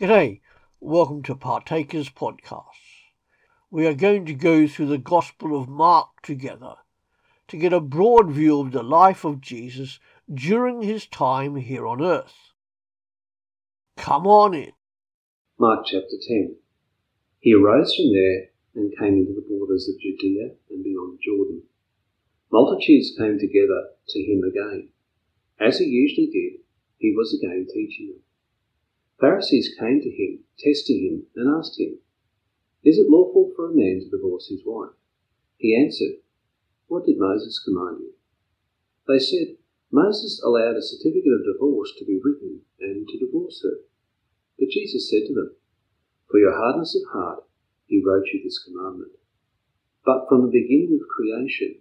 G'day, welcome to Partakers Podcast. We are going to go through the Gospel of Mark together to get a broad view of the life of Jesus during his time here on earth. Come on in. Mark chapter 10. He arose from there and came into the borders of Judea and beyond Jordan. Multitudes came together to him again. As he usually did, he was again teaching them. Pharisees came to him, testing him, and asked him, Is it lawful for a man to divorce his wife? He answered, What did Moses command you? They said, Moses allowed a certificate of divorce to be written and to divorce her. But Jesus said to them, For your hardness of heart, he wrote you this commandment. But from the beginning of creation,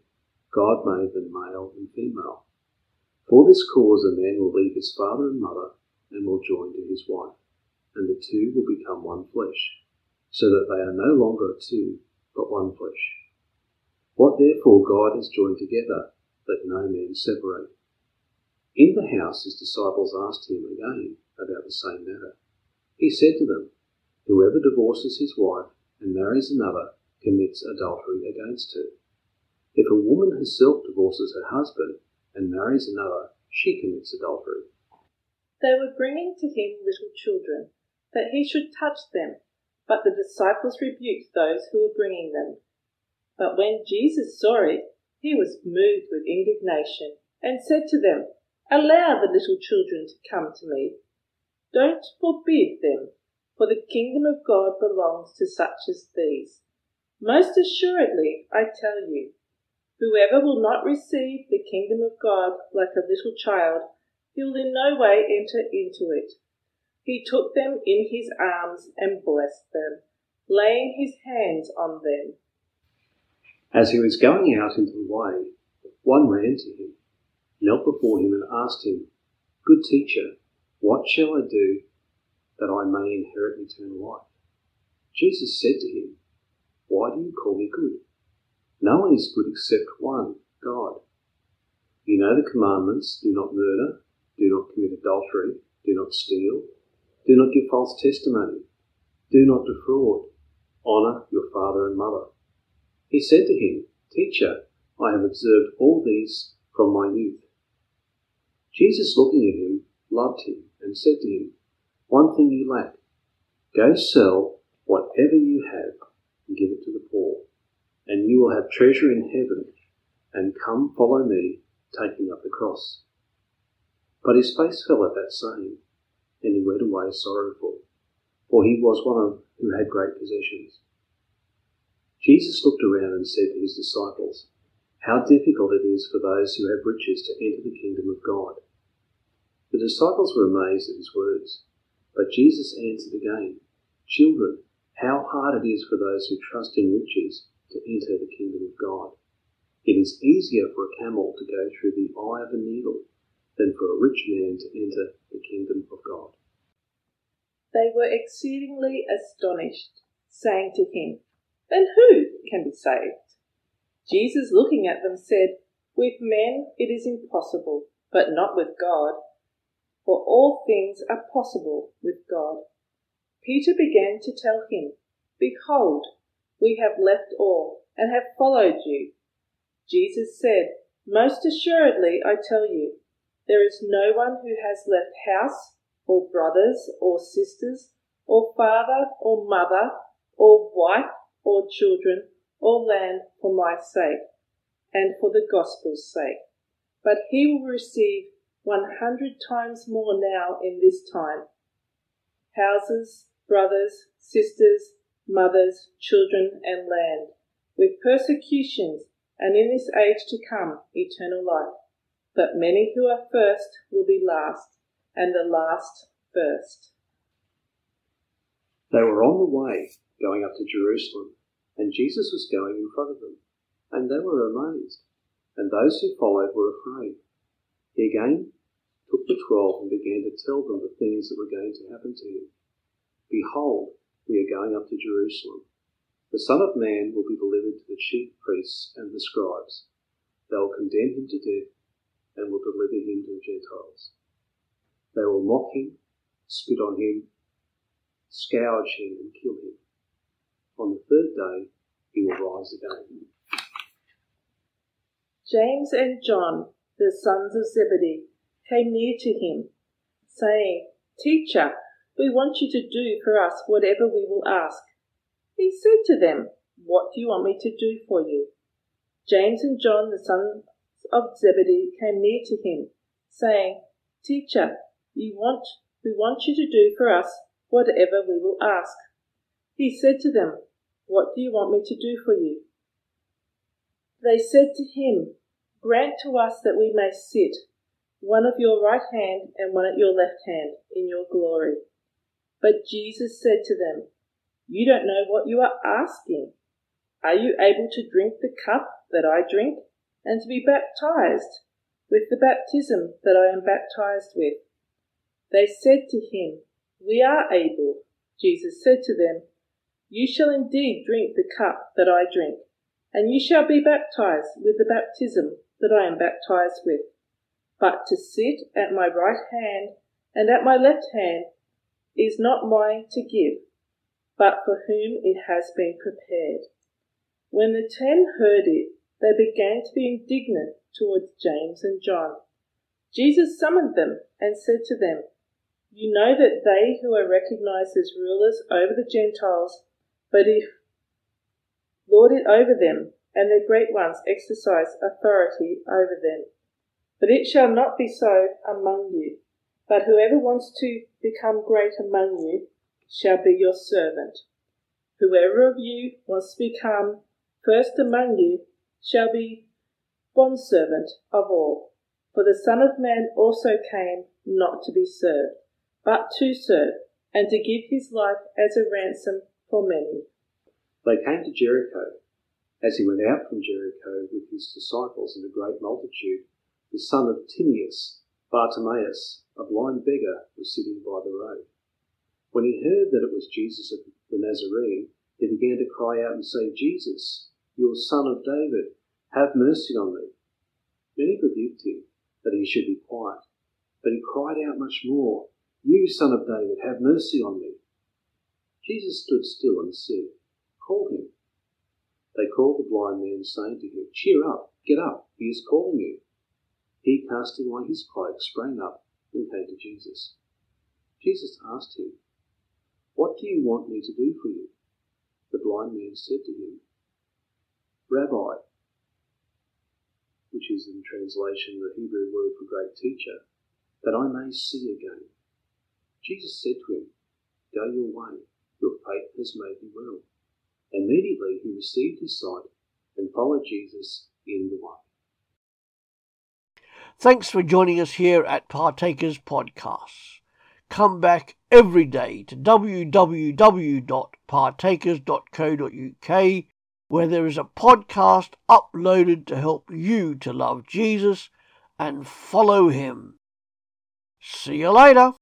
God made them male and female. For this cause, a man will leave his father and mother and will join to his wife, and the two will become one flesh, so that they are no longer two, but one flesh. What therefore God has joined together, let no man separate. In the house his disciples asked him again about the same matter. He said to them, Whoever divorces his wife and marries another commits adultery against her. If a woman herself divorces her husband and marries another, she commits adultery. They were bringing to him little children, that he should touch them, but the disciples rebuked those who were bringing them. But when Jesus saw it, he was moved with indignation, and said to them, Allow the little children to come to me. Don't forbid them, for the kingdom of God belongs to such as these. Most assuredly, I tell you, whoever will not receive the kingdom of God like a little child he will in no way enter into it. He took them in his arms and blessed them, laying his hands on them. As he was going out into the way, one ran to him, knelt before him, and asked him, Good teacher, what shall I do that I may inherit eternal life? Jesus said to him, Why do you call me good? No one is good except one, God. You know the commandments do not murder, do not commit adultery. Do not steal. Do not give false testimony. Do not defraud. Honour your father and mother. He said to him, Teacher, I have observed all these from my youth. Jesus, looking at him, loved him and said to him, One thing you lack. Go sell whatever you have and give it to the poor, and you will have treasure in heaven, and come follow me, taking up the cross. But his face fell at that saying, and he went away sorrowful, for he was one of who had great possessions. Jesus looked around and said to his disciples, How difficult it is for those who have riches to enter the kingdom of God. The disciples were amazed at his words, but Jesus answered again, Children, how hard it is for those who trust in riches to enter the kingdom of God. It is easier for a camel to go through the eye of a needle rich man to enter the kingdom of God. They were exceedingly astonished, saying to him, Then who can be saved? Jesus, looking at them, said, With men it is impossible, but not with God. For all things are possible with God. Peter began to tell him, Behold, we have left all and have followed you. Jesus said, Most assuredly I tell you, there is no one who has left house, or brothers, or sisters, or father, or mother, or wife, or children, or land for my sake, and for the gospel's sake. But he will receive one hundred times more now in this time houses, brothers, sisters, mothers, children, and land, with persecutions, and in this age to come eternal life. But many who are first will be last, and the last first. They were on the way, going up to Jerusalem, and Jesus was going in front of them, and they were amazed, and those who followed were afraid. He again took the twelve and began to tell them the things that were going to happen to him. Behold, we are going up to Jerusalem. The Son of Man will be delivered to the chief priests and the scribes. They will condemn him to death and will deliver him to the Gentiles. They will mock him, spit on him, scourge him and kill him. On the third day, he will rise again. James and John, the sons of Zebedee, came near to him, saying, Teacher, we want you to do for us whatever we will ask. He said to them, What do you want me to do for you? James and John, the sons of Zebedee, came near to him, saying, Teacher, you want, we want you to do for us whatever we will ask. He said to them, What do you want me to do for you? They said to him, Grant to us that we may sit, one at your right hand and one at your left hand, in your glory. But Jesus said to them, You don't know what you are asking. Are you able to drink the cup that I drink, and to be baptized with the baptism that I am baptized with? They said to him, We are able. Jesus said to them, You shall indeed drink the cup that I drink, and you shall be baptized with the baptism that I am baptized with. But to sit at my right hand and at my left hand is not mine to give, but for whom it has been prepared. When the ten heard it, they began to be indignant towards James and John. Jesus summoned them and said to them, You know that they who are recognized as rulers over the Gentiles, but if lord it over them, and their great ones exercise authority over them. But it shall not be so among you. But whoever wants to become great among you shall be your servant. Whoever of you wants to become first among you shall be bondservant of all. For the Son of Man also came not to be served, but to serve, and to give his life as a ransom for many. They came to Jericho. As he went out from Jericho with his disciples and a great multitude, the son of Timaeus, Bartimaeus, a blind beggar was sitting by the road. When he heard that it was Jesus of the Nazarene, he began to cry out and say, Jesus, you son of David, have mercy on me. Many rebuked him that he should be quiet, but he cried out much more, You son of David, have mercy on me. Jesus stood still and said, Call him. They called the blind man, saying to him, Cheer up, get up, he is calling you. He, casting away his cloak, sprang up and came to Jesus. Jesus asked him, What do you want me to do for you? The blind man said to him, Rabbi, which is in translation the Hebrew word for great teacher, that I may see again. Jesus said to him, Go your way, your faith has made you well. Immediately he received his sight and followed Jesus in the way. Thanks for joining us here at Partakers Podcasts. Come back every day to www.partakers.co.uk where there is a podcast uploaded to help you to love Jesus and follow him. See you later.